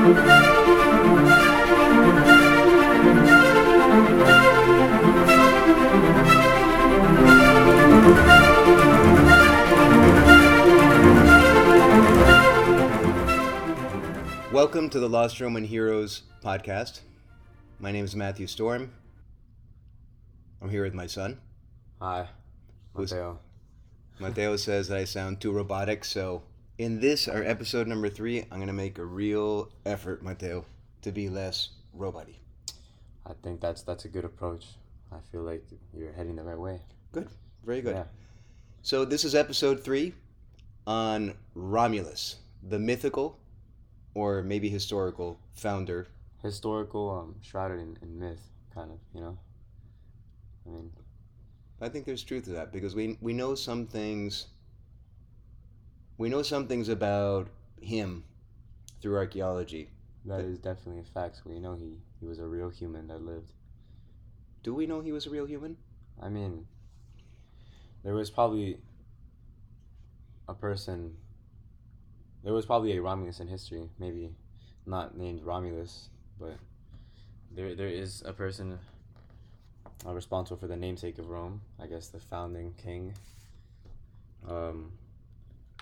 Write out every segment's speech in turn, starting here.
Welcome to the Lost Roman Heroes podcast. My name is Matthew Storm. I'm here with my son. Hi, Mateo. Mateo says that I sound too robotic, so in this, our episode number three, I'm going to make a real effort, Mateo, to be less roboty. I think that's that's a good approach. I feel like you're heading the right way. Good. Very good. Yeah. So, this is episode three on Romulus, the mythical or maybe historical founder. Historical, um, shrouded in, in myth, kind of. You know. I mean, I think there's truth to that because we, we know some things. We know some things about him through archaeology. that The- is definitely a fact. We know he he was a real human that lived. Do we know he was a real human? I mean, there was probably a person. There was probably a Romulus in history, maybe not named Romulus, but there there is a person uh, responsible for the namesake of Rome. I guess the founding king. Um,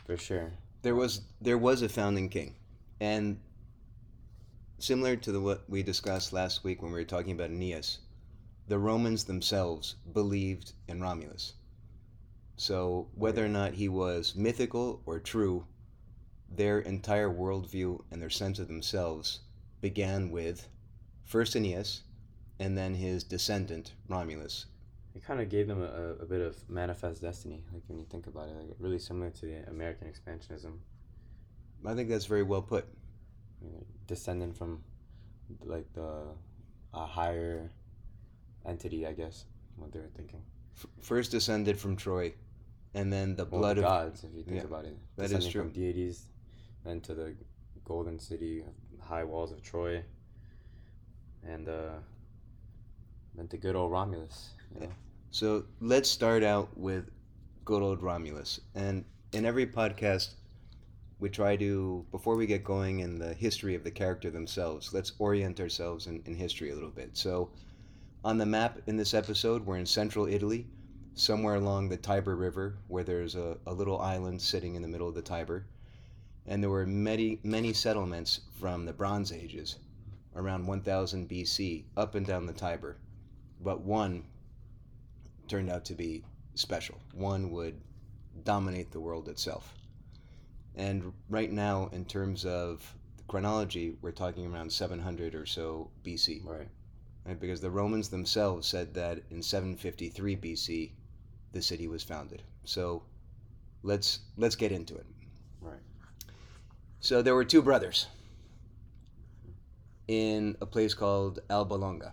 for sure. There was there was a founding king, and similar to the what we discussed last week when we were talking about Aeneas, the Romans themselves believed in Romulus. So whether or not he was mythical or true, their entire worldview and their sense of themselves began with first Aeneas, and then his descendant Romulus. It kind of gave them a, a bit of manifest destiny, like when you think about it, like really similar to the American expansionism. I think that's very well put. descendant from like the a higher entity, I guess, what they were thinking. First descended from Troy, and then the Well, blood the of gods, if you think yeah, about it. that is Descending true. From deities, then to the golden city, high walls of Troy, and uh, then to good old Romulus. You know? So let's start out with good old Romulus. And in every podcast, we try to, before we get going in the history of the character themselves, let's orient ourselves in, in history a little bit. So on the map in this episode, we're in central Italy, somewhere along the Tiber River, where there's a, a little island sitting in the middle of the Tiber. And there were many, many settlements from the Bronze Ages, around 1000 BC, up and down the Tiber. But one turned out to be special. One would dominate the world itself. And right now, in terms of chronology, we're talking around 700 or so BC, Right. right? Because the Romans themselves said that in 753 BC, the city was founded. So let's let's get into it. Right. So there were two brothers in a place called Alba Longa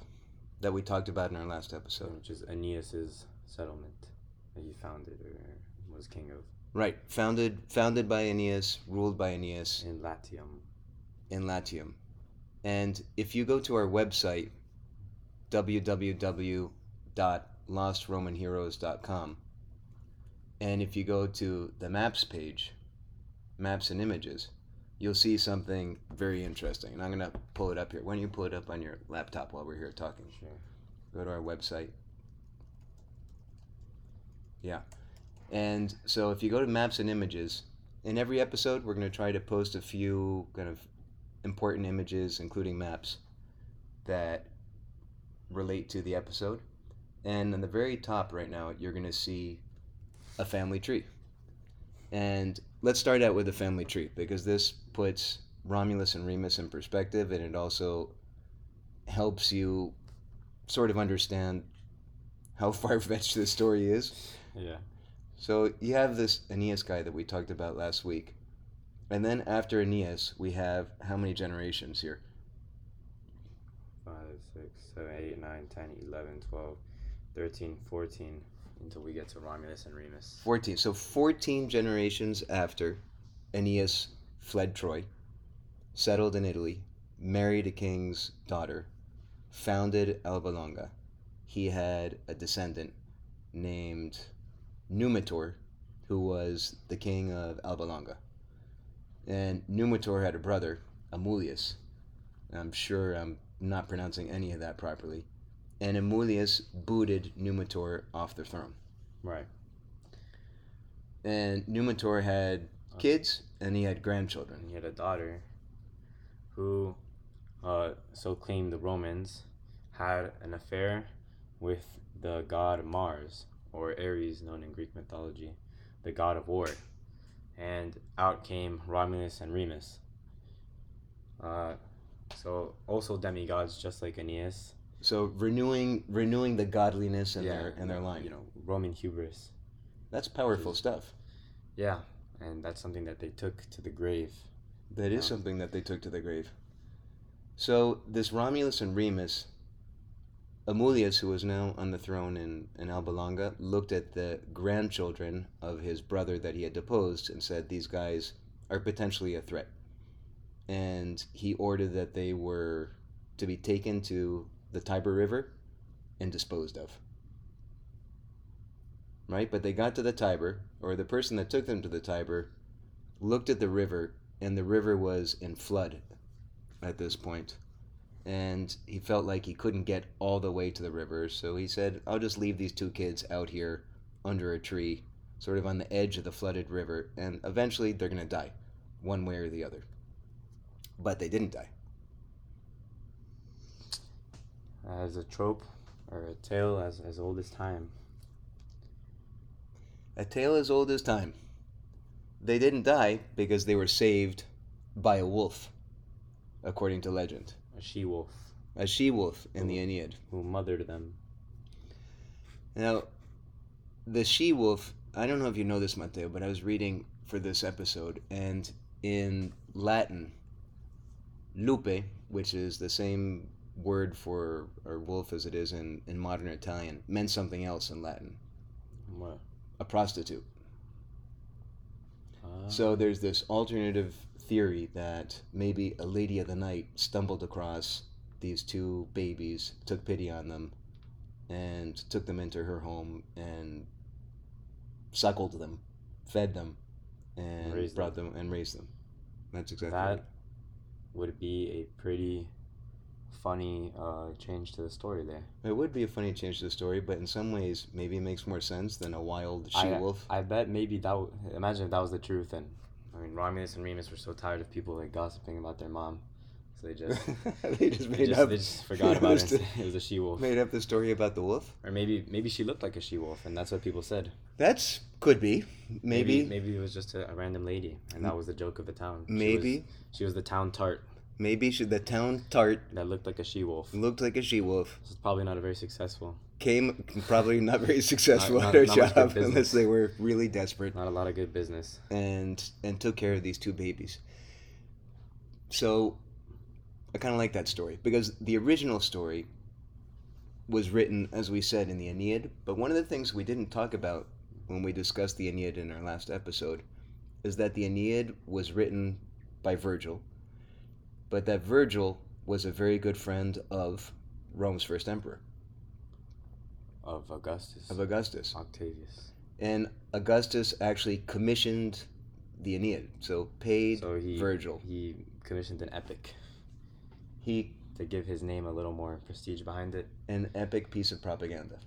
that we talked about in our last episode. which is Aeneas's settlement that he founded or was king of Right, founded founded by Aeneas, ruled by Aeneas in Latium. in Latium. And if you go to our website www.lostromanheroes.com and if you go to the maps page, maps and images, you'll see something very interesting. And I'm going to pull it up here. Why don't you pull it up on your laptop while we're here talking? Sure. go to our website. Yeah. And so if you go to maps and images, in every episode, we're going to try to post a few kind of important images, including maps, that relate to the episode. And on the very top right now, you're going to see a family tree. And let's start out with the family tree because this puts Romulus and Remus in perspective and it also helps you sort of understand how far fetched this story is. Yeah. So you have this Aeneas guy that we talked about last week. And then after Aeneas, we have how many generations here? 5, 6, 7, 8, 9, 10, 11, 12, 13, 14, until we get to Romulus and Remus. 14. So 14 generations after Aeneas fled Troy, settled in Italy, married a king's daughter, founded Alba Longa. He had a descendant named Numitor, who was the king of Alba Longa. And Numitor had a brother, Amulius, I'm sure I'm not pronouncing any of that properly. And Amulius booted Numitor off the throne. Right. And Numitor had kids and he had grandchildren. He had a daughter who, uh, so claimed the Romans, had an affair with the god Mars, or Ares, known in Greek mythology, the god of war. And out came Romulus and Remus. Uh, so also demigods, just like Aeneas. So renewing renewing the godliness in Yeah, their in their line. You know, Roman hubris. That's powerful stuff. Yeah, and that's something that they took to the grave. That is Yeah. something that they took to the grave. So this Romulus and Remus, Amulius, who was now on the throne in, in Alba Longa, looked at the grandchildren of his brother that he had deposed and said, These guys are potentially a threat. And he ordered that they were to be taken to the Tiber River and disposed of. Right? But they got to the Tiber, or the person that took them to the Tiber looked at the river, and the river was in flood at this point. And he felt like he couldn't get all the way to the river, so he said, I'll just leave these two kids out here under a tree, sort of on the edge of the flooded river, and eventually they're going to die, one way or the other. But they didn't die. As a trope or a tale as, as old as time. A tale as old as time. They didn't die because they were saved by a wolf, according to legend. A she wolf A she wolf in the Aeneid. who mothered them. Now, the she wolf, I don't know if you know this, Mateo, but I was reading for this episode, and in Latin, lupa, which is the same word for or wolf as it is in, in modern Italian, meant something else in Latin What? a prostitute. Ah, So there's this alternative theory that maybe a lady of the night stumbled across these two babies, took pity on them, and took them into her home and suckled them, fed them, and Raised brought them. and raised them. That's exactly that right. would be a pretty funny uh, change to the story there. It would be a funny change to the story, but in some ways, maybe it makes more sense than a wild she wolf. I bet maybe that. W- imagine if that was the truth, and I mean Romulus and Remus were so tired of people like gossiping about their mom, so they just they just they made just, up. they just forgot about it. It was a she wolf, Made up the story about the wolf. or maybe maybe she looked like a she wolf, and that's what people said. That's could be maybe maybe, maybe it was just a, a random lady, and that was the joke of the town. She maybe was, she was the town tart maybe should the town tart that looked like a she wolf. looked like a she wolf. This is probably not a very successful. Came probably not very successful Not- at her not job unless they were really desperate Not a lot of good business. and and took care of these two babies. So I kind of like that story because the original story was written, as we said, in the Aeneid. But one of the things we didn't talk about when we discussed the Aeneid in our last episode is that the Aeneid was written by Virgil, but that Virgil was a very good friend of Rome's first emperor, Of Augustus. of Augustus. Octavius. And Augustus actually commissioned the Aeneid, so paid So he Virgil. he commissioned an epic He to give his name a little more prestige behind it. an epic piece of propaganda.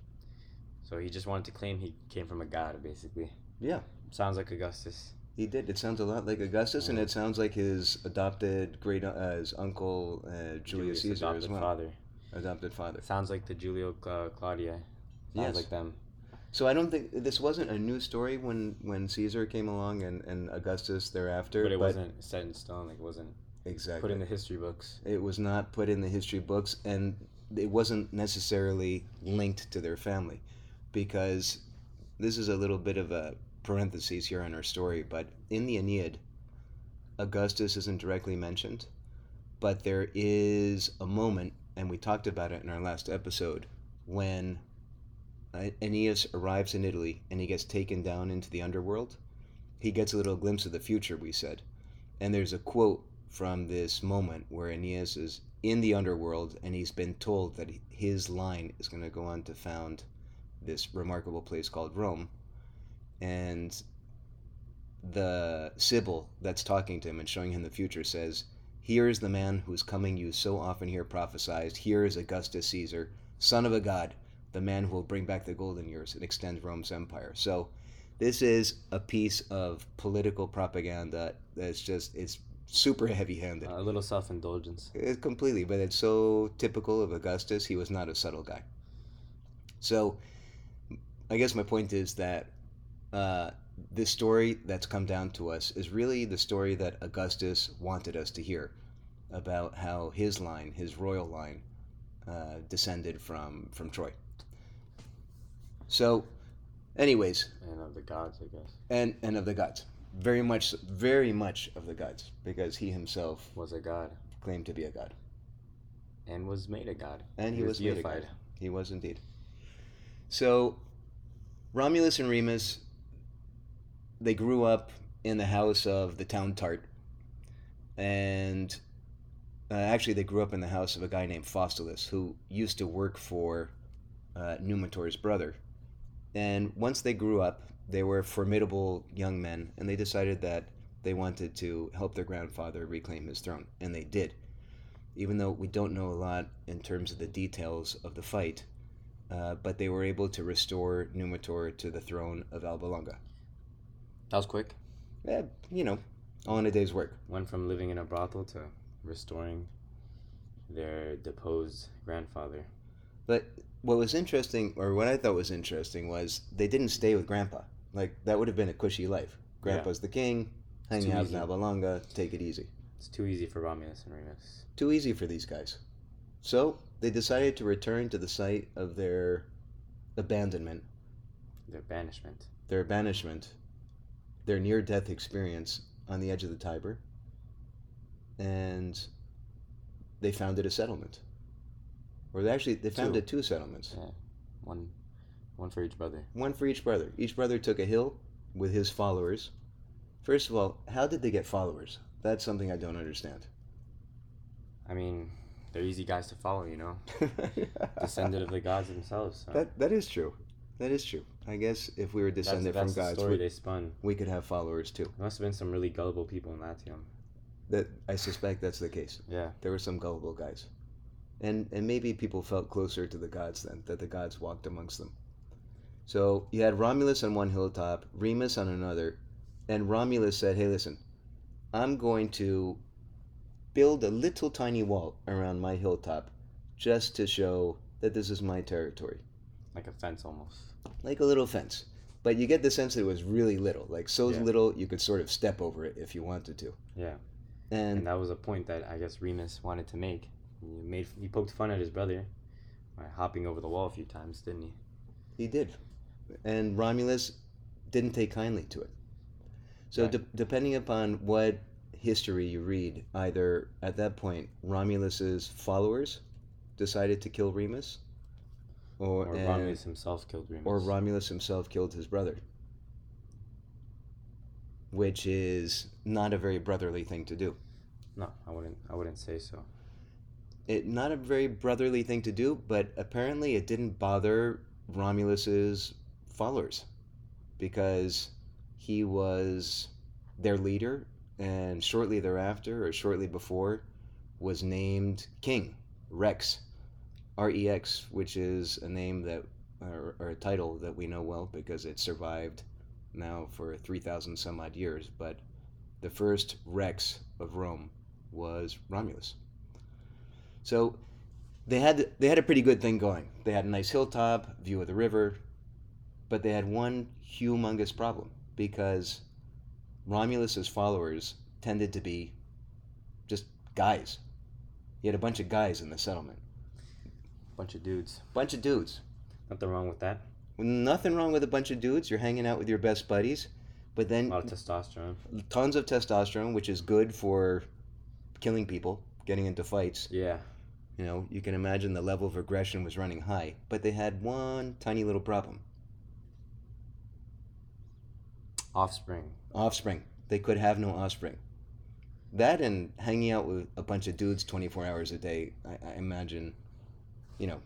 So he just wanted to claim he came from a god, basically. Yeah. Sounds like Augustus. He did. It sounds a lot like Augustus, and it sounds like his adopted great uh, his uncle uh, Julius, Caesar adopted as well, father. adopted father. Sounds like the Julio Cla- Claudia. Sounds Yes. like them. So I don't think this wasn't a new story when when Caesar came along and, and Augustus thereafter. But it wasn't set in stone. Like it wasn't exactly. put in the history books. it was not put in the history books, and it wasn't necessarily linked to their family, because this is a little bit of a parenthesis here in our story. But in the Aeneid, Augustus isn't directly mentioned, but there is a moment, and we talked about it in our last episode, when uh, Aeneas arrives in Italy and he gets taken down into the underworld. He gets a little glimpse of the future, we said. And there's a quote from this moment where Aeneas is in the underworld and he's been told that his line is going to go on to found this remarkable place called Rome. And the Sibyl that's talking to him and showing him the future says Here is the man whose coming you so often hear prophesied. Here is Augustus Caesar, son of a god, the man who will bring back the golden years and extend Rome's empire. So, this is a piece of political propaganda that's just it's super heavy-handed. a little self indulgence. It, completely, but it's so typical of Augustus. He was not a subtle guy. So, I guess my point is that uh, this story that's come down to us is really the story that Augustus wanted us to hear about how his line, his royal line, uh, descended from from Troy. So, anyways, And of the gods, I guess. and and of the gods, very much, very much of the gods, because he himself Was a god. claimed to be a god. And was made a god. And he was made a deified. god. He was indeed. So, Romulus and Remus, they grew up in the house of the town tart, and uh, actually, they grew up in the house of a guy named Faustulus, who used to work for uh, Numitor's brother. And once they grew up, they were formidable young men, and they decided that they wanted to help their grandfather reclaim his throne, and they did even though we don't know a lot in terms of the details of the fight, uh, but they were able to restore Numitor to the throne of Alba Longa. That was quick. Eh, you know, all in a day's work. Went from living in a brothel to restoring their deposed grandfather. But what was interesting, or what I thought was interesting, was they didn't stay with Grandpa. Like, that would have been a cushy life. Grandpa's the king, hanging too out easy. in Alba Longa, take it easy. It's too easy for Romulus and Remus. Too easy for these guys. So, they decided to return to the site of their abandonment Their banishment. their banishment, their near death experience on the edge of the Tiber, and they founded a settlement. Or they actually they founded two settlements. Yeah. One one for each brother. One for each brother. Each brother took a hill with his followers. First of all, how did they get followers? That's something I don't understand. I mean, they're easy guys to follow, you know. Descended of the gods themselves. So. that that is true. That is true. I guess if we were that's, descended that's from the gods, story we, they spun. we could have followers too. There must have been some really gullible people in Latium. That I suspect that's the case. Yeah. there were some gullible guys and and maybe people felt closer to the gods then that the gods walked amongst them so you had romulus on one hilltop remus on another and romulus said hey listen i'm going to build a little tiny wall around my hilltop just to show that this is my territory Like a fence almost. Like a little fence but you get the sense that it was really little like so Yeah. little you could sort of step over it if you wanted to Yeah. and And that was a point that I guess Remus wanted to make. He made he poked fun at his brother by hopping over the wall a few times, didn't he? He did. And Romulus didn't take kindly to it. So, Right. de- depending upon what history you read, either at that point, Romulus's followers decided to kill Remus, or, Or and- Romulus himself killed Remus. or Romulus himself killed his brother. Which is not a very brotherly thing to do. No, I wouldn't. I wouldn't say so. it not a very brotherly thing to do, but apparently it didn't bother Romulus's followers because he was their leader and shortly thereafter or shortly before was named king Rex R E X which is a name that or, or a title that we know well because it survived now for 3000 some odd years but the first Rex of Rome was Romulus so they had they had a pretty good thing going. They had a nice hilltop, view of the river, but they had one humongous problem because Romulus's followers tended to be just guys. He had a bunch of guys in the settlement. Bunch of dudes. Bunch of dudes. Nothing wrong with that. Nothing wrong with a bunch of dudes. You're hanging out with your best buddies, but then A lot of testosterone. tons of testosterone, which is good for killing people, getting into fights. Yeah. You know, you can imagine the level of aggression was running high, but they had one tiny little problem Offspring. offspring. They could have no offspring. That and hanging out with a bunch of dudes 24 hours a day, I, I imagine, you know.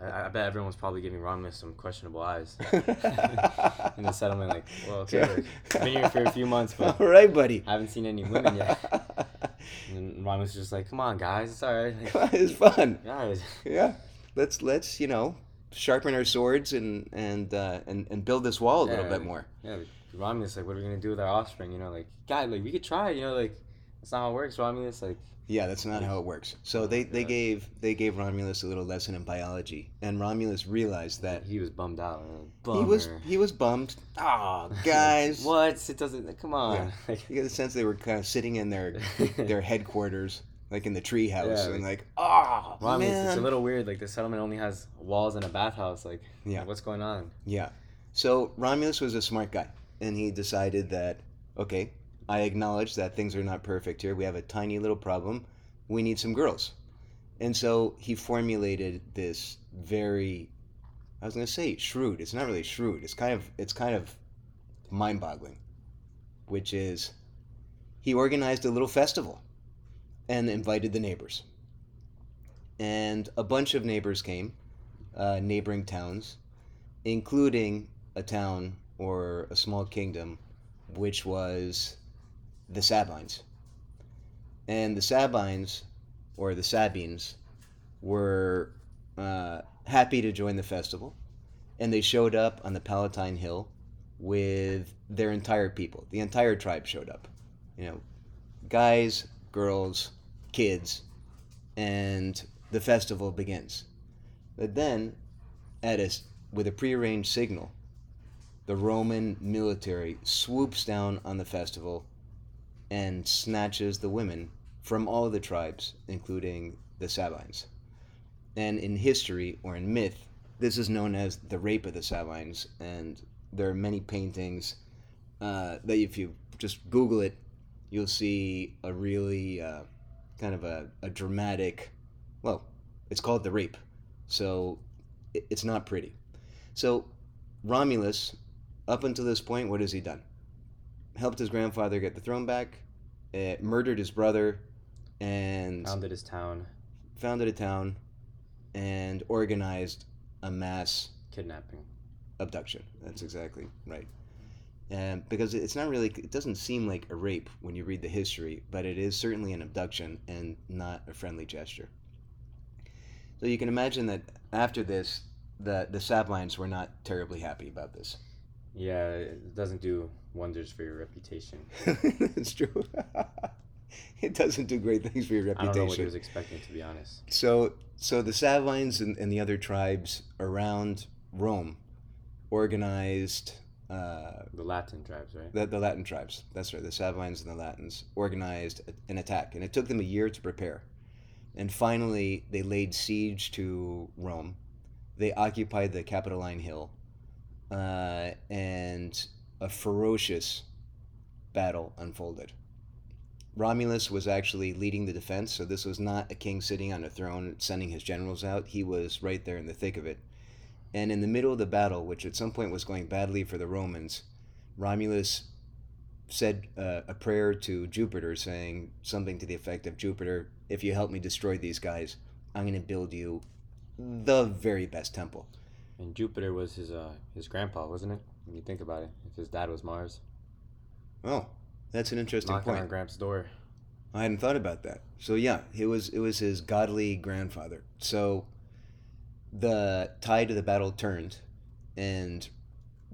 I, I bet everyone's was probably giving Romulus some questionable eyes in the settlement. Like, well, okay, Yeah. I've been here for a few months, but All right, buddy. I haven't seen any women yet. And Romulus is just like, come on, guys, it's all right. Like, it's fun. guys, Yeah, let's let's you know sharpen our swords and and uh, and and build this wall a little Yeah. bit more. yeah, Romulus, like, what are we gonna do with our offspring? You know, like, God, like, we could try. You know, like, that's not how it works. Romulus, like, Yeah, that's not how it works. So oh they, they Yeah. gave they gave Romulus a little lesson in biology, and Romulus realized that he was bummed out. Man. he was he was bummed. Oh, guys, what? It doesn't. Come on. you get the sense they were kind of sitting in their their headquarters, like in the treehouse, Yeah, and like, oh Romulus, man, it's a little weird. Like the settlement only has walls and a bathhouse. Like, Yeah. what's going on? Yeah. So Romulus was a smart guy, and he decided that, okay, I acknowledge that things are not perfect here. We have a tiny little problem. We need some girls. And so he formulated this very I was going to say shrewd. It's not really shrewd. It's kind of it's kind of mind-boggling, which is he organized a little festival and invited the neighbors. And a bunch of neighbors came, uh, neighboring towns, including a town or a small kingdom, which was the Sabines. And the Sabines, or the Sabines, were uh, happy to join the festival, and they showed up on the Palatine Hill with their entire people. The entire tribe showed up. You know, guys, girls, kids, and the festival begins. But then, at a, with a prearranged signal, the Roman military swoops down on the festival and snatches the women from all the tribes, including the Sabines. And in history or in myth, this is known as the rape of the Sabines, and there are many paintings uh, that if you just Google it, you'll see a really uh, kind of a, a dramatic, well, it's called the rape. So it's not pretty. So Romulus, up until this point, what has he done? Helped his grandfather get the throne back, uh, murdered his brother, and Founded his town, founded a town, and organized a mass kidnapping. abduction. That's exactly right. Um, because it's not really, it doesn't seem like a rape when you read the history, but it is certainly an abduction and not a friendly gesture. So you can imagine that after this, the the Sabines were not terribly happy about this. Yeah, it doesn't do wonders for your reputation. it's true. it doesn't do great things for your reputation. I don't know what he was expecting, to be honest. So, so the Sabines and, and the other tribes around Rome organized uh, The Latin tribes, right? the, the Latin tribes. That's right. The Sabines and the Latins organized an attack, and it took them a year to prepare. And finally, they laid siege to Rome. They occupied the Capitoline Hill, uh, and a ferocious battle unfolded. Romulus was actually leading the defense, so this was not a king sitting on a throne sending his generals out. He was right there in the thick of it. And in the middle of the battle, which at some point was going badly for the Romans, Romulus said uh, a prayer to Jupiter, saying something to the effect of Jupiter, if you help me destroy these guys, I'm going to build you the very best temple. And Jupiter was his uh his grandpa, wasn't it? When you think about it, if his dad was Mars, Oh, that's an interesting knocking point. on Gramps' door. I hadn't thought about that. So yeah, it was it was his godly grandfather. So the tide of the battle turned, and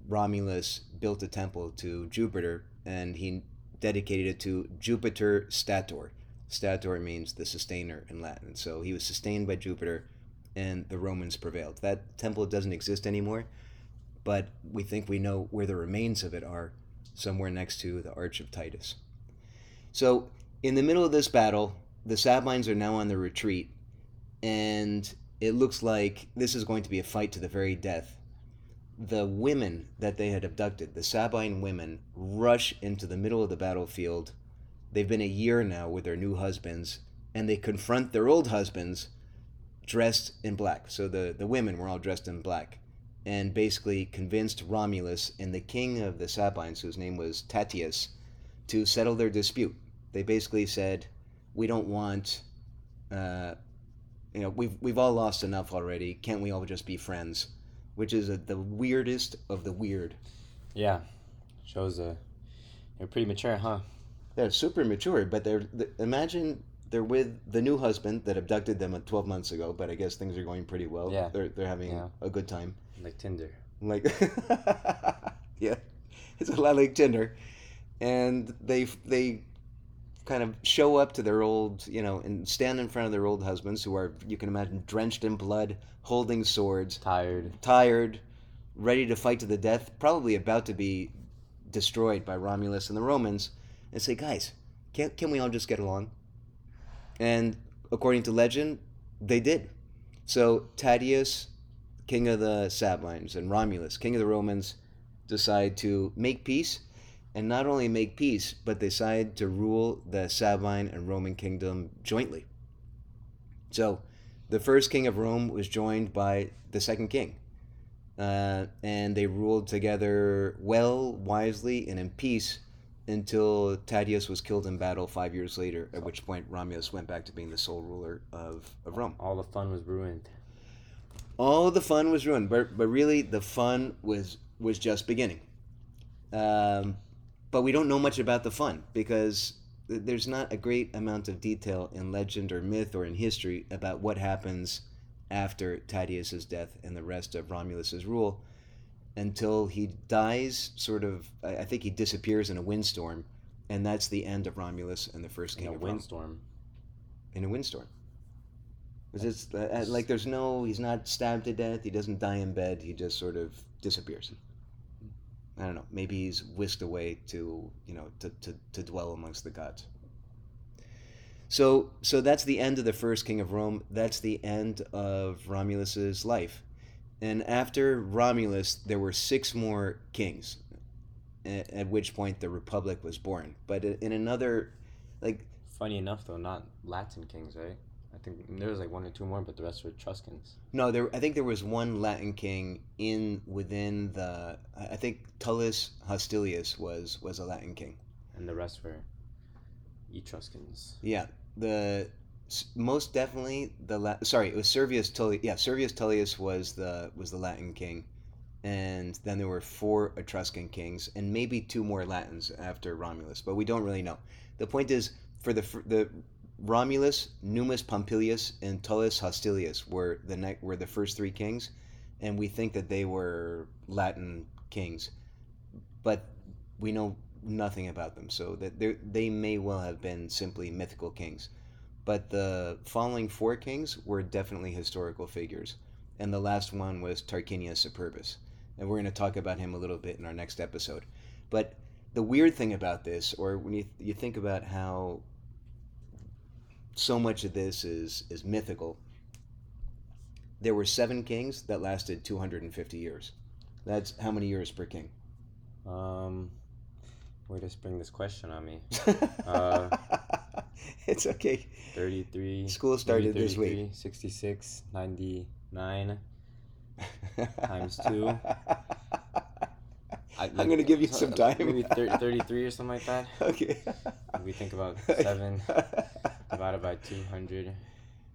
Romulus built a temple to Jupiter, and he dedicated it to Jupiter Stator. Stator means the sustainer in Latin. So he was sustained by Jupiter, and the Romans prevailed. That temple doesn't exist anymore, but we think we know where the remains of it are, somewhere next to the Arch of Titus. So in the middle of this battle, the Sabines are now on the retreat, and it looks like this is going to be a fight to the very death. The women that they had abducted, the Sabine women, rush into the middle of the battlefield. They've been a year now with their new husbands, and they confront their old husbands dressed in black. So the, the women were all dressed in black, and basically convinced Romulus and the king of the Sabines, whose name was Tatius, to settle their dispute they basically said, "We don't want, uh, you know, we've we've all lost enough already. Can't we all just be friends?" Which is a, the weirdest of the weird. Yeah, shows uh, they're pretty mature, huh? They're super mature, but they're th- imagine they're with the new husband that abducted them uh, 12 months ago, but I guess things are going pretty well. Yeah. They're, they're having Yeah. a good time. Like Tinder. Like, yeah, it's a lot like Tinder. And they, they kind of show up to their old, you know, and stand in front of their old husbands who are, you can imagine, drenched in blood, holding swords, Tired. tired, ready to fight to the death, probably about to be destroyed by Romulus and the Romans, and say, guys, can, can we all just get along? And according to legend, they did. So Tatius, king of the Sabines, and Romulus, king of the Romans, decide to make peace, and not only make peace, but decide to rule the Sabine and Roman kingdom jointly. So the first king of Rome was joined by the second king. Uh, and they ruled together well, wisely, and in peace until Tatius was killed in battle five years later, at which point Romulus went back to being the sole ruler of, of Rome. All the fun was ruined. All the fun was ruined, but, but really the fun was, was just beginning. Um, but we don't know much about the fun because there's not a great amount of detail in legend or myth or in history about what happens after Tatius's death and the rest of Romulus's rule until he dies sort of I think he disappears in a windstorm and that's the end of Romulus and the first In king a of Rome In a windstorm. in a windstorm. It's uh, uh, like there's no he's not stabbed to death, he doesn't die in bed, he just sort of disappears. I don't know, maybe he's whisked away to, you know, to, to, to dwell amongst the gods. So so that's the end of the first king of Rome. That's the end of Romulus's life. And after Romulus, there were six more kings, at, which point the Republic was born. But in another, like, Funny enough, though, not Latin kings, right? I think there was like one or two more, but the rest were Etruscans. no, there. I think there was one Latin king in within the. I think Tullus Hostilius was was a Latin king. And the rest were Etruscans. Yeah, the most definitely the La- sorry it was Servius Tullius. Yeah, Servius Tullius was the was the Latin king, and then there were four Etruscan kings and maybe two more Latins after Romulus, but we don't really know. The point is for the fir- the Romulus, Numa Pompilius, and Tullus Hostilius were the ne- were the first three kings, and we think that they were Latin kings, but we know nothing about them, so that they may well have been simply mythical kings. But the following four kings were definitely historical figures, and the last one was Tarquinius Superbus, and we're going to talk about him a little bit in our next episode. But the weird thing about this, or when you you think about how so much of this is is mythical, there were seven kings that lasted 250 years. That's how many years per king? Um, way to bring this question on me. Uh, it's okay. 33. School started this week. 33, 66, 99. Times two. I, I'm gonna give you some time. Maybe thir- 33 or something like that. okay. We think about 7 divided by 200.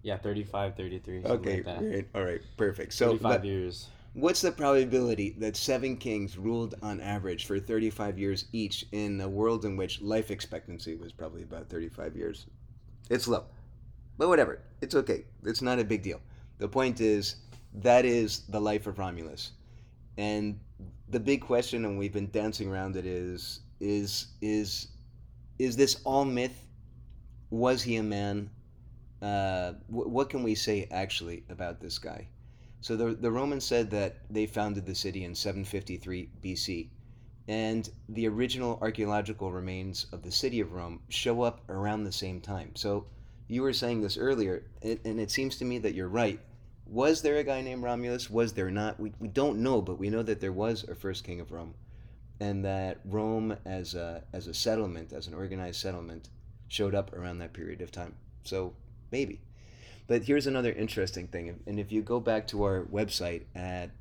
Yeah, 35, 33. Okay, like. All right, perfect. So, 35 but years. What's the probability that seven kings ruled on average for 35 years each in a world in which life expectancy was probably about 35 years? It's low. But whatever. It's okay. It's not a big deal. The point is, that is the life of Romulus. And the big question, and we've been dancing around it, is is is is this all myth? Was he a man? Uh, wh- what can we say actually about this guy? So the the Romans said that they founded the city in 753 BC, and the original archaeological remains of the city of Rome show up around the same time. So you were saying this earlier, and it seems to me that you're right. Was there a guy named Romulus? Was there not? We, we don't know, but we know that there was a first king of Rome, and that Rome as a as a settlement, as an organized settlement, showed up around that period of time. So maybe. But here's another interesting thing, and if you go back to our website at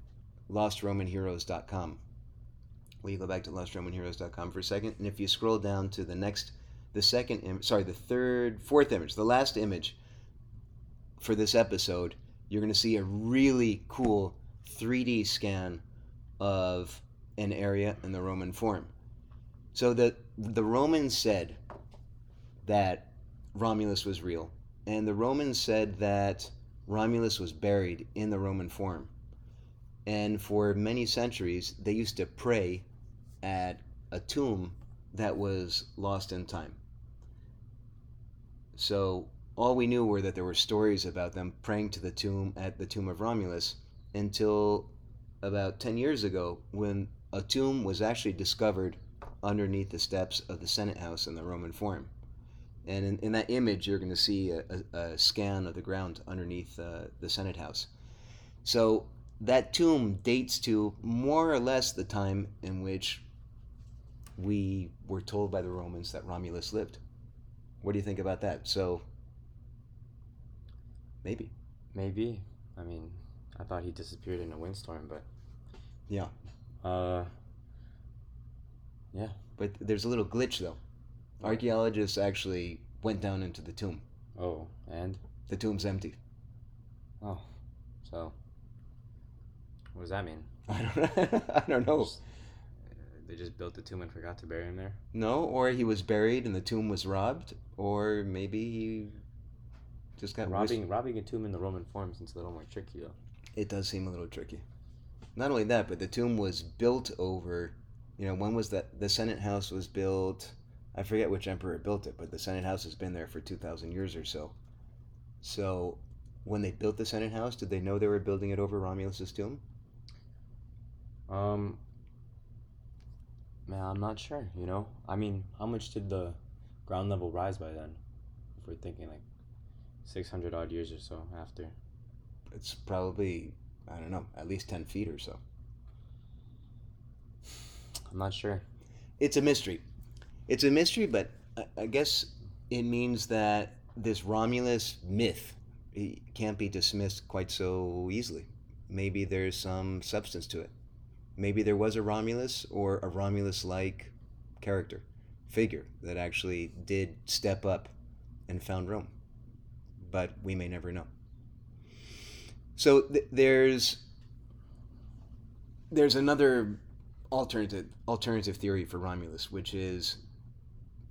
lostromanheroes.com, will you go back to lostromanheroes.com for a second? And if you scroll down to the next, the second image, sorry, the third, fourth image, the last image for this episode, you're going to see a really cool 3D scan of an area in the Roman Forum. So the the Romans said that Romulus was real. And the Romans said that Romulus was buried in the Roman Forum. And for many centuries, they used to pray at a tomb that was lost in time. So all we knew were that there were stories about them praying to the tomb at the tomb of Romulus until about 10 years ago when a tomb was actually discovered underneath the steps of the Senate House in the Roman Forum. And in, in that image, you're going to see a, a, a, scan of the ground underneath uh, the Senate House. So that tomb dates to more or less the time in which we were told by the Romans that Romulus lived. What do you think about that? So, maybe. Maybe. I mean, I thought he disappeared in a windstorm, but. Yeah. Uh. Yeah. But there's a little glitch, though. Archaeologists actually went down into the tomb. Oh, and? The tomb's empty. Oh, so. What does that mean? I don't, know. I don't know. Just- uh, they just built the tomb and forgot to bury him there? No, or he was buried and the tomb was robbed, or maybe he just got robbing robbing a tomb in the Roman Forum seems a little more tricky though. It does seem a little tricky. Not only that, but the tomb was built over. You know, when was that? The Senate House was built. I forget which emperor built it, but the Senate House has been there for two thousand years or so. So, when they built the Senate House, did they know they were building it over Romulus's tomb? Um Man, I'm not sure, you know? I mean, how much did the ground level rise by then? If we're thinking like six hundred odd years or so after. It's probably I don't know, at least ten feet or so. I'm not sure. It's a mystery. It's a mystery, but I, guess it means that this Romulus myth can't be dismissed quite so easily. Maybe there's some substance to it. Maybe there was a Romulus or a Romulus like character, figure that actually did step up and found Rome. But we may never know. So th- there's there's another alternative alternative theory for Romulus, which is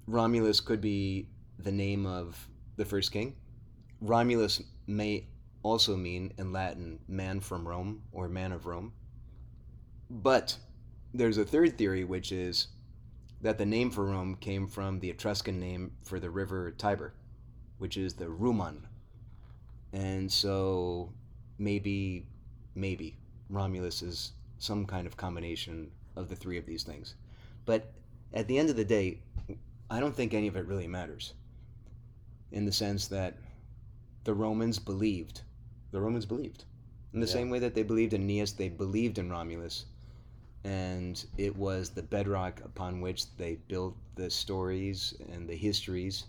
Romulus could be the name of the first king. Romulus may also mean in Latin man from Rome or man of Rome. But there's a third theory, which is that the name for Rome came from the Etruscan name for the river Tiber, which is the Ruman. And so maybe, maybe Romulus is some kind of combination of the three of these things. But at the end of the day, I don't think any of it really matters. In the sense that the Romans believed, the Romans believed. In the Yeah. same way that they believed in Aeneas, they believed in Romulus. And it was the bedrock upon which they built the stories and the histories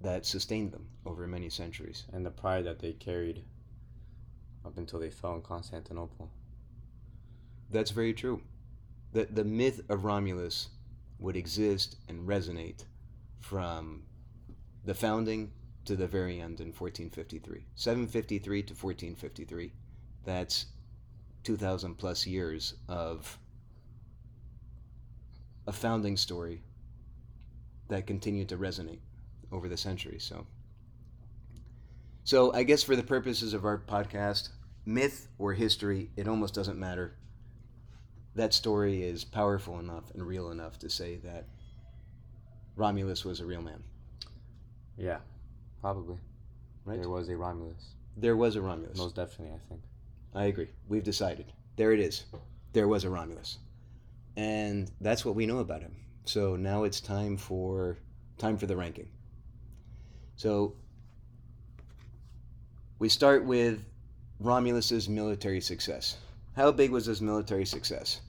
that sustained them over many centuries. And the pride that they carried up until they fell in Constantinople. That's very true. The, the myth of Romulus would exist and resonate from the founding to the very end in 1453. 753 to 1453. That's 2,000 plus years of a founding story that continued to resonate over the centuries. So, so I guess for the purposes of our podcast, myth or history, it almost doesn't matter. That story is powerful enough and real enough to say that Romulus was a real man. Yeah, probably. Right. There was a Romulus. There was a Romulus. Most definitely, I think. I agree. We've decided. There it is. There was a Romulus. And that's what we know about him. So now it's time for time for the ranking. So we start with Romulus's military success. How big was his military success?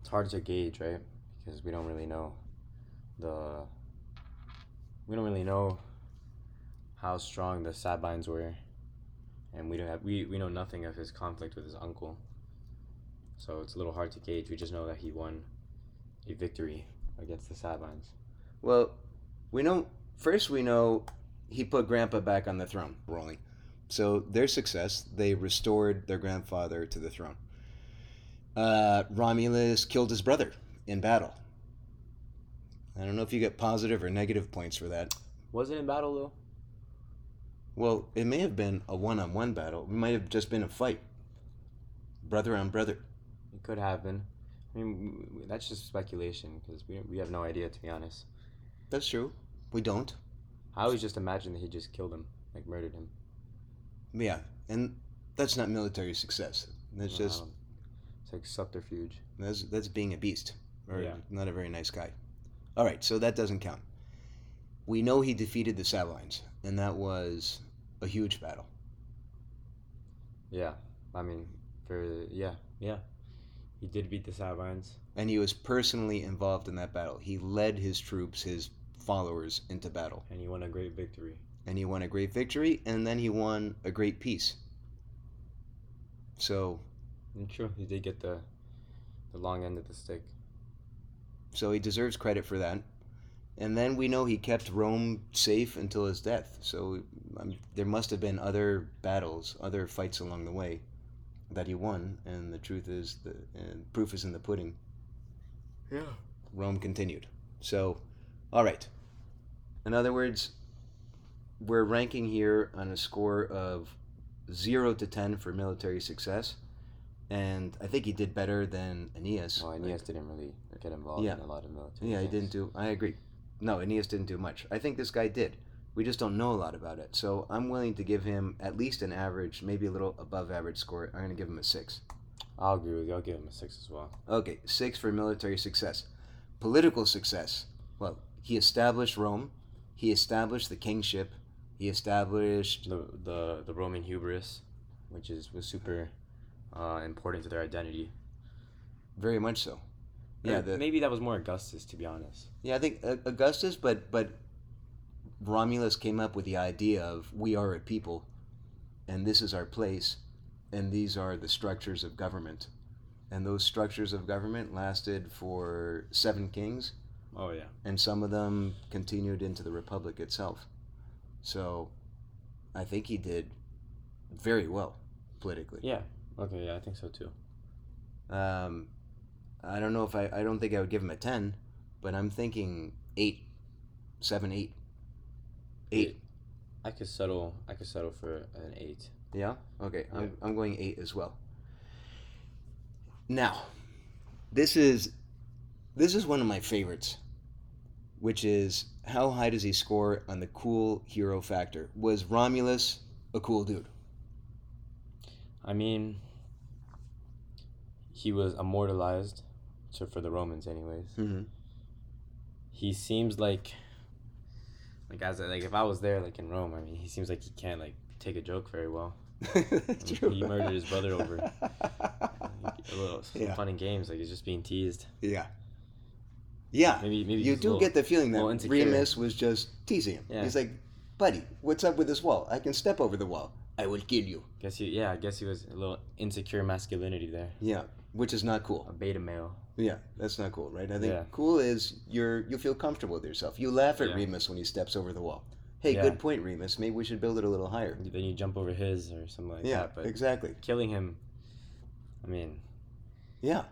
It's hard to gauge, right? Because we don't really know the. We don't really know how strong the Sabines were, and we don't have we, we know nothing of his conflict with his uncle. So it's a little hard to gauge. We just know that he won a victory against the Sabines. Well, we know first we know he put grandpa back on the throne, rolling. So their success, they restored their grandfather to the throne. Uh, Romulus killed his brother in battle. I don't know if you get positive or negative points for that. Was it in battle though? Well, it may have been a one-on-one battle. It might have just been a fight, brother on brother. It could have been. I mean, that's just speculation because we we have no idea to be honest. That's true. We don't. I always just imagine that he just killed him, like murdered him. Yeah, and that's not military success. That's just Um, it's like subterfuge. that's that's being a beast or Yeah. not a very nice guy. All right, so that doesn't count. We know he defeated the Sabines, and that was a huge battle. Yeah, I mean, for yeah, yeah, he did beat the Sabines. And he was personally involved in that battle. He led his troops, his followers, into battle. and he won a great victory. And he won a great victory, and then he won a great peace. So And true, he did get the the long end of the stick. so he deserves credit for that. And then we know he kept Rome safe until his death. So um, there must have been other battles, other fights along the way that he won. And the truth is, the and proof is in the pudding. Yeah. Rome continued. So, all right. In other words, we're ranking here on a score of zero to ten for military success, and I think he did better than Aeneas. Well, Aeneas didn't really get involved Yeah. in a lot of military. Yeah, he didn't do. I agree. No, Aeneas didn't do much. I think this guy did. We just don't know a lot about it. So I'm willing to give him at least an average, maybe a little above average score. I'm going to give him a six. I'll agree with you. I'll give him a six as well. Okay, six for military success. Political success. Well, he established Rome. He established the kingship. He established. The the the Roman hubris, which is was super uh, important to their identity. Very much so. Yeah, the, maybe that was more Augustus, to be honest. yeah. I think uh, Augustus, but but Romulus came up with the idea of we are a people, and this is our place, and these are the structures of government, and those structures of government lasted for seven kings, Oh yeah. and some of them continued into the republic itself. So, I think he did very well politically. Yeah. Okay. Yeah, I think so too. Um, I don't know if I. I don't think I would give him a ten, but I'm thinking eight, seven, eight, eight. I could settle. I could settle for an eight. Yeah. Okay. Yeah. I'm I'm going eight as well. Now, this is this is one of my favorites, which is how high does he score on the cool hero factor? Was Romulus a cool dude? I mean, he was immortalized, so for the Romans, anyways. Mm-hmm. He seems like, like as like if I was there, like in Rome, I mean, he seems like he can't like take a joke very well. True. He murdered his brother over a little some Yeah. fun and games, like he's just being teased. Yeah. Yeah. Maybe maybe You do little- get the feeling that. Remus was just teasing him. Yeah. He's like, buddy, what's up with this wall? I can step over the wall. I will kill you. Guess he yeah, I guess he was a little insecure masculinity there, Yeah. Which is not cool. a beta male. Yeah, that's not cool, right? I think Yeah. cool is you're you feel comfortable with yourself. You laugh at Yeah. Remus when he steps over the wall. Hey, Yeah. good point, Remus. Maybe we should build it a little higher. Then you jump over his or something like yeah, that. But exactly. killing him, I mean, Yeah,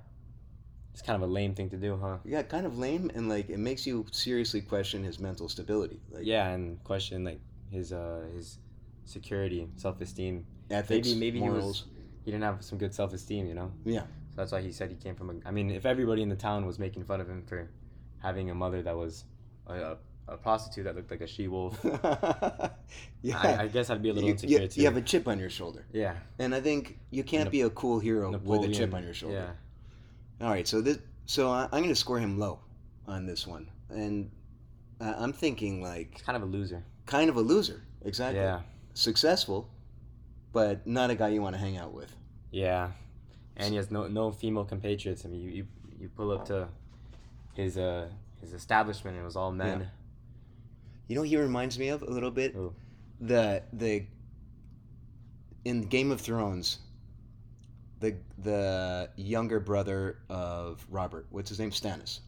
it's kind of a lame thing to do, huh? yeah, kind of lame, and like it makes you seriously question his mental stability, like yeah, and question like his uh his security, self esteem. ethics, maybe- maybe he was- morals. He didn't have some good self esteem, you know. Yeah. So that's why he said he came from. A, I mean, if everybody in the town was making fun of him for having a mother that was a, a, prostitute that looked like a she wolf, yeah. I, I guess I'd be a little you, insecure you, too. you have a chip on your shoulder, yeah, and I think you can't Nap- be a cool hero with a chip on your shoulder. Yeah, All right, so this, so I, I'm going to score him low on this one, and uh, I'm thinking like kind of a loser. kind of a loser. Exactly. Yeah, Successful, but not a guy you want to hang out with. yeah, and he has no no female compatriots. I mean, you you, you pull up to his uh his establishment, and it was all men. You know, he reminds me of a little bit. Who? The the in Game of Thrones. The the younger brother of Robert. What's his name? Stannis.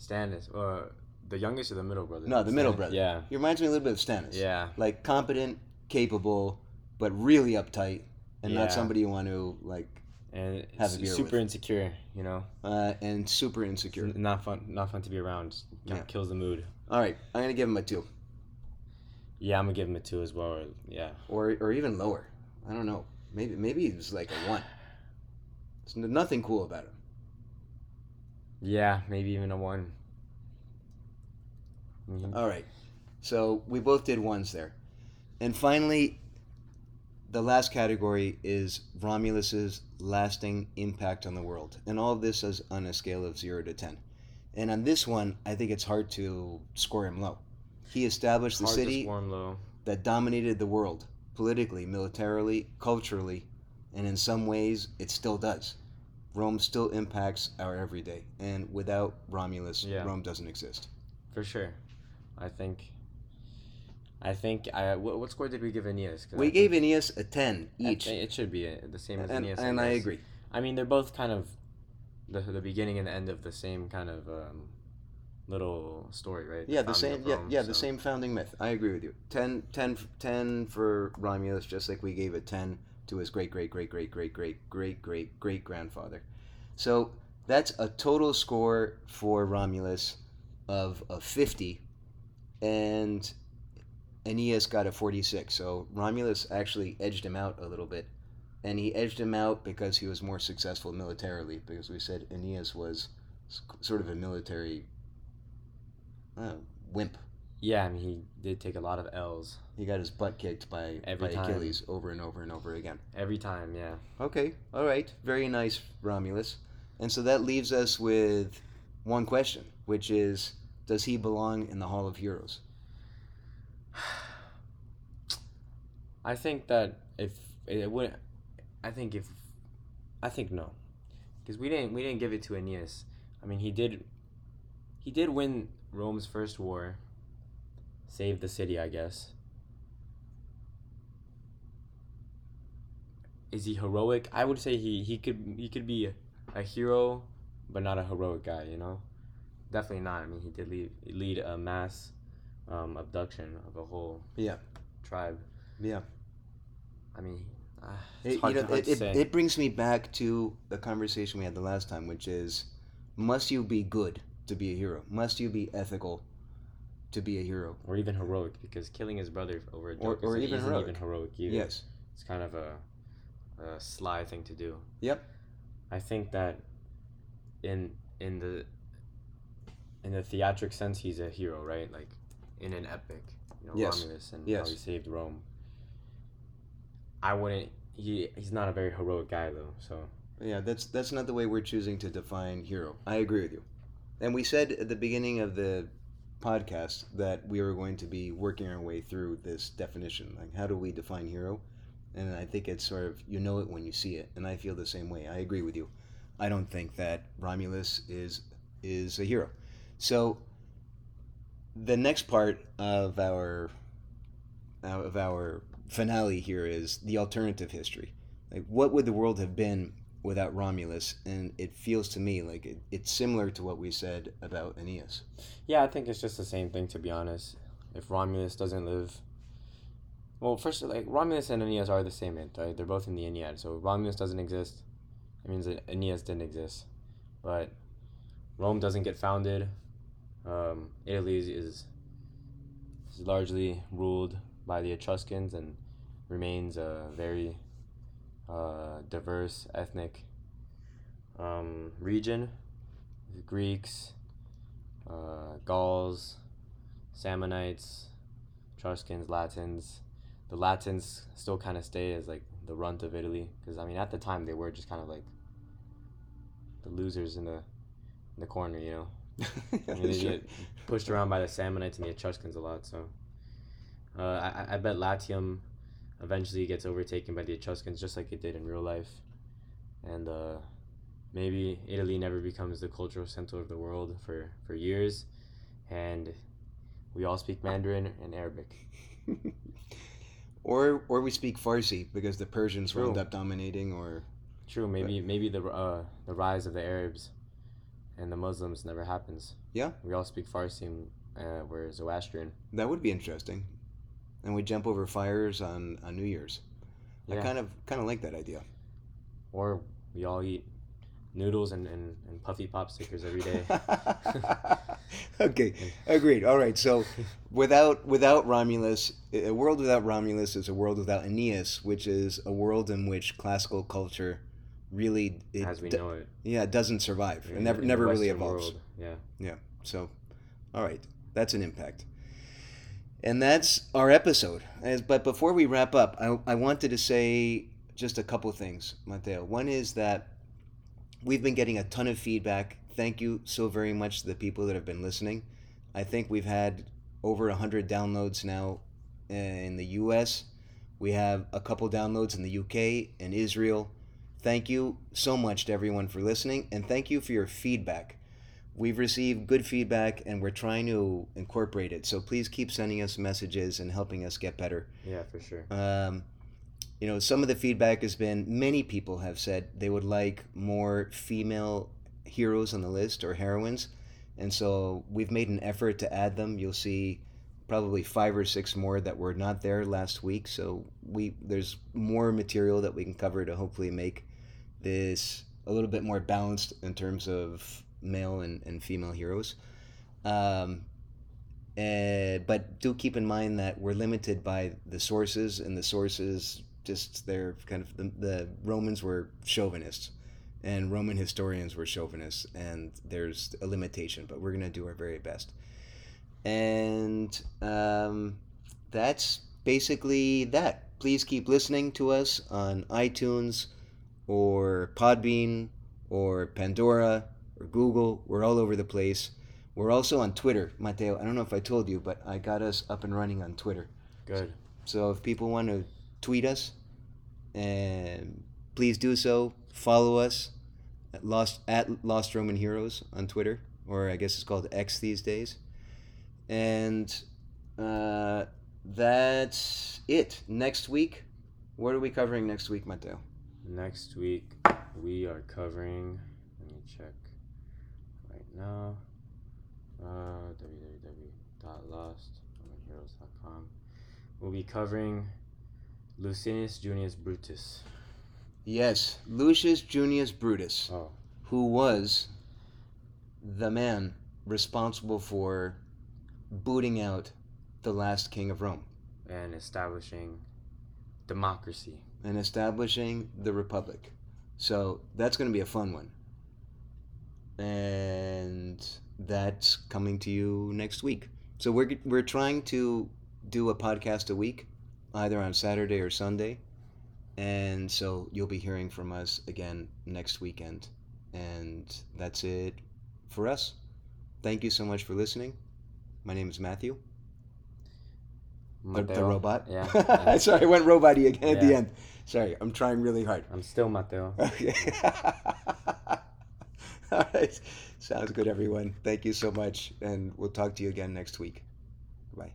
Stannis, uh, the youngest or the middle brother? No, the middle brother. Yeah, He reminds me a little bit of Stannis. yeah, Like competent, capable, but really uptight, and Yeah. not somebody you want to like. and Have a beer super with. insecure. You know, Uh, and super insecure. N- not fun. Not fun to be around. Just Yeah. Kills the mood. All right, I'm gonna give him a two. Yeah, I'm gonna give him a two as well. Or, yeah. or or even lower. I don't know. Maybe maybe it's like a one. There's nothing cool about him. Yeah, maybe even a one. Mhm. All right. So we both did ones there. And finally, the last category is Romulus's lasting impact on the world. And all of this is on a scale of 0 to 10. And on this one, I think it's hard to score him low. He established the Hard to city score him low. that dominated the world politically, militarily, culturally, and in some ways it still does. Rome still impacts our everyday. And without Romulus, Yeah. Rome doesn't exist. For sure. I think. I think I. What, what score did we give Aeneas? We think- gave Aeneas a 10 each. it should be uh, the same as and, Aeneas. and I guess. agree. I mean, they're both kind of the the beginning and the end of the same kind of um, little story, right? Yeah, the same. of Yeah, Rome, yeah, the same founding myth. I agree with you. 10, 10, 10 for Romulus, just like we gave a ten to his great, great, great, great, great, great, great, great, great grandfather. So that's a total score for Romulus of a fifty, and Aeneas got a forty-six. So Romulus actually edged him out a little bit, and he edged him out because he was more successful militarily. Because we said Aeneas was sort of a military uh, wimp. Yeah, I mean, he did take a lot of L's He got his butt kicked by, Every by time. Achilles over and over and over again. every time. Yeah. Okay, all right. Very nice, Romulus. And so that leaves us with one question, which is Does he belong in the Hall of Heroes? I think that if it would, I think if, I think no, because we didn't we didn't give it to Aeneas. I mean, he did, he did win Rome's first war. Saved the city, I guess. Is he heroic? I would say he he could he could be a, hero, but not a heroic guy. You know, definitely not. I mean, he did lead lead a mass um, abduction of a whole Yeah. tribe. Yeah. I mean, uh, It, it's hard, you know, it, to it, say. it brings me back to the conversation we had the last time, which is Must you be good to be a hero? Must you be ethical to be a hero? or even heroic, because killing his brother over a Or- joke or isn't, even heroic. even heroic either. Yes. It's kind of a, a sly thing to do. Yep. I think that in in the in the theatric sense, he's a hero, right? Like in an epic, you know, Yes. Romulus and Yes. how he saved Rome. I wouldn't. He he's not a very heroic guy though. So Yeah, that's that's not the way we're choosing to define hero. I agree with you. And we said at the beginning of the podcast that we were going to be working our way through this definition. Like how do we define hero? And I think it's sort of you know it when you see it. And I feel the same way. I agree with you. I don't think that Romulus is is a hero. So the next part of our of our finale here is the alternative history. Like what would the world have been without Romulus? And it feels to me like it, it's similar to what we said about Aeneas. yeah, I think it's just the same thing to be honest. If Romulus doesn't live. Well, first, like Romulus and Aeneas are the same right? They're both in the Aeneid. So Romulus doesn't exist. It means that Aeneas didn't exist, but Rome doesn't get founded. Um, Italy is is largely ruled by the Etruscans and remains a very uh, diverse ethnic um, region. The Greeks, uh, Gauls, Samnites, Etruscans, Latins. The Latins still kind of stay as like the runt of Italy because I mean at the time they were just kind of like the losers in the in the corner, you know. I mean, they get pushed around by the Samnites and the Etruscans a lot. So uh, I I bet Latium eventually it gets overtaken by the Etruscans just like it did in real life, and uh, maybe Italy never becomes the cultural center of the world for for years, and we all speak Mandarin and Arabic. or or we speak Farsi because the Persians True. wound up dominating. Or True, maybe maybe the uh, the rise of the Arabs and the Muslims never happens. Yeah. we all speak Farsi, and uh, we're Zoroastrian. that would be interesting. And we jump over fires on, on New Year's. I kind of kind of like that idea. or we all eat noodles and, and, and puffy pop stickers every day. okay, agreed. All right, so without without Romulus, a world without Romulus is a world without Aeneas, which is a world in which classical culture really it As we know it. yeah it doesn't survive. It never never really evolves. world. Yeah. Yeah. So, all right, that's an impact. And that's our episode. As, but before we wrap up, I, I wanted to say just a couple things, Mateo. One is that we've been getting a ton of feedback. Thank you so very much to the people that have been listening. I think we've had over 100 downloads now in the US. We have a couple downloads in the UK and Israel. Thank you so much to everyone for listening, and thank you for your feedback. We've received good feedback and we're trying to incorporate it. So please keep sending us messages and helping us get better. Yeah, for sure. Um, you know, some of the feedback has been many people have said they would like more female heroes on the list or heroines. And so we've made an effort to add them. You'll see probably five or six more that were not there last week. So we there's more material that we can cover to hopefully make this a little bit more balanced in terms of male and, and female heroes. Um, uh, but do keep in mind that we're limited by the sources, and the sources just they're kind of the, the Romans were chauvinists, and Roman historians were chauvinists, and there's a limitation. But we're gonna do our very best, and um, that's basically that. Please keep listening to us on iTunes, or Podbean, or Pandora, or Google. We're all over the place. We're also on Twitter, Mateo. I don't know if I told you, but I got us up and running on Twitter. Good. So if people want to tweet us, and please do so. Follow us at Lost at Lost Roman Heroes on Twitter, or I guess it's called X these days. And uh, that's it. Next week, what are we covering next week, Mateo? Next week we are covering. Let me check now. Uh. We'll be covering Lucius Junius Brutus. Yes, Lucius Junius Brutus, Oh, who was the man responsible for booting out the last king of Rome. and establishing democracy. and establishing the republic. So that's going to be a fun one. And that's coming to you next week. So we're we're trying to do a podcast a week, either on Saturday or Sunday. And so you'll be hearing from us again next weekend. And that's it for us. Thank you so much for listening. My name is Matthew, the, the robot. Yeah. yeah. Sorry, I went robot again at the end. Sorry, I'm trying really hard. I'm still Mateo. Okay. All right. Sounds good, everyone. Thank you so much. And we'll talk to you again next week. Bye.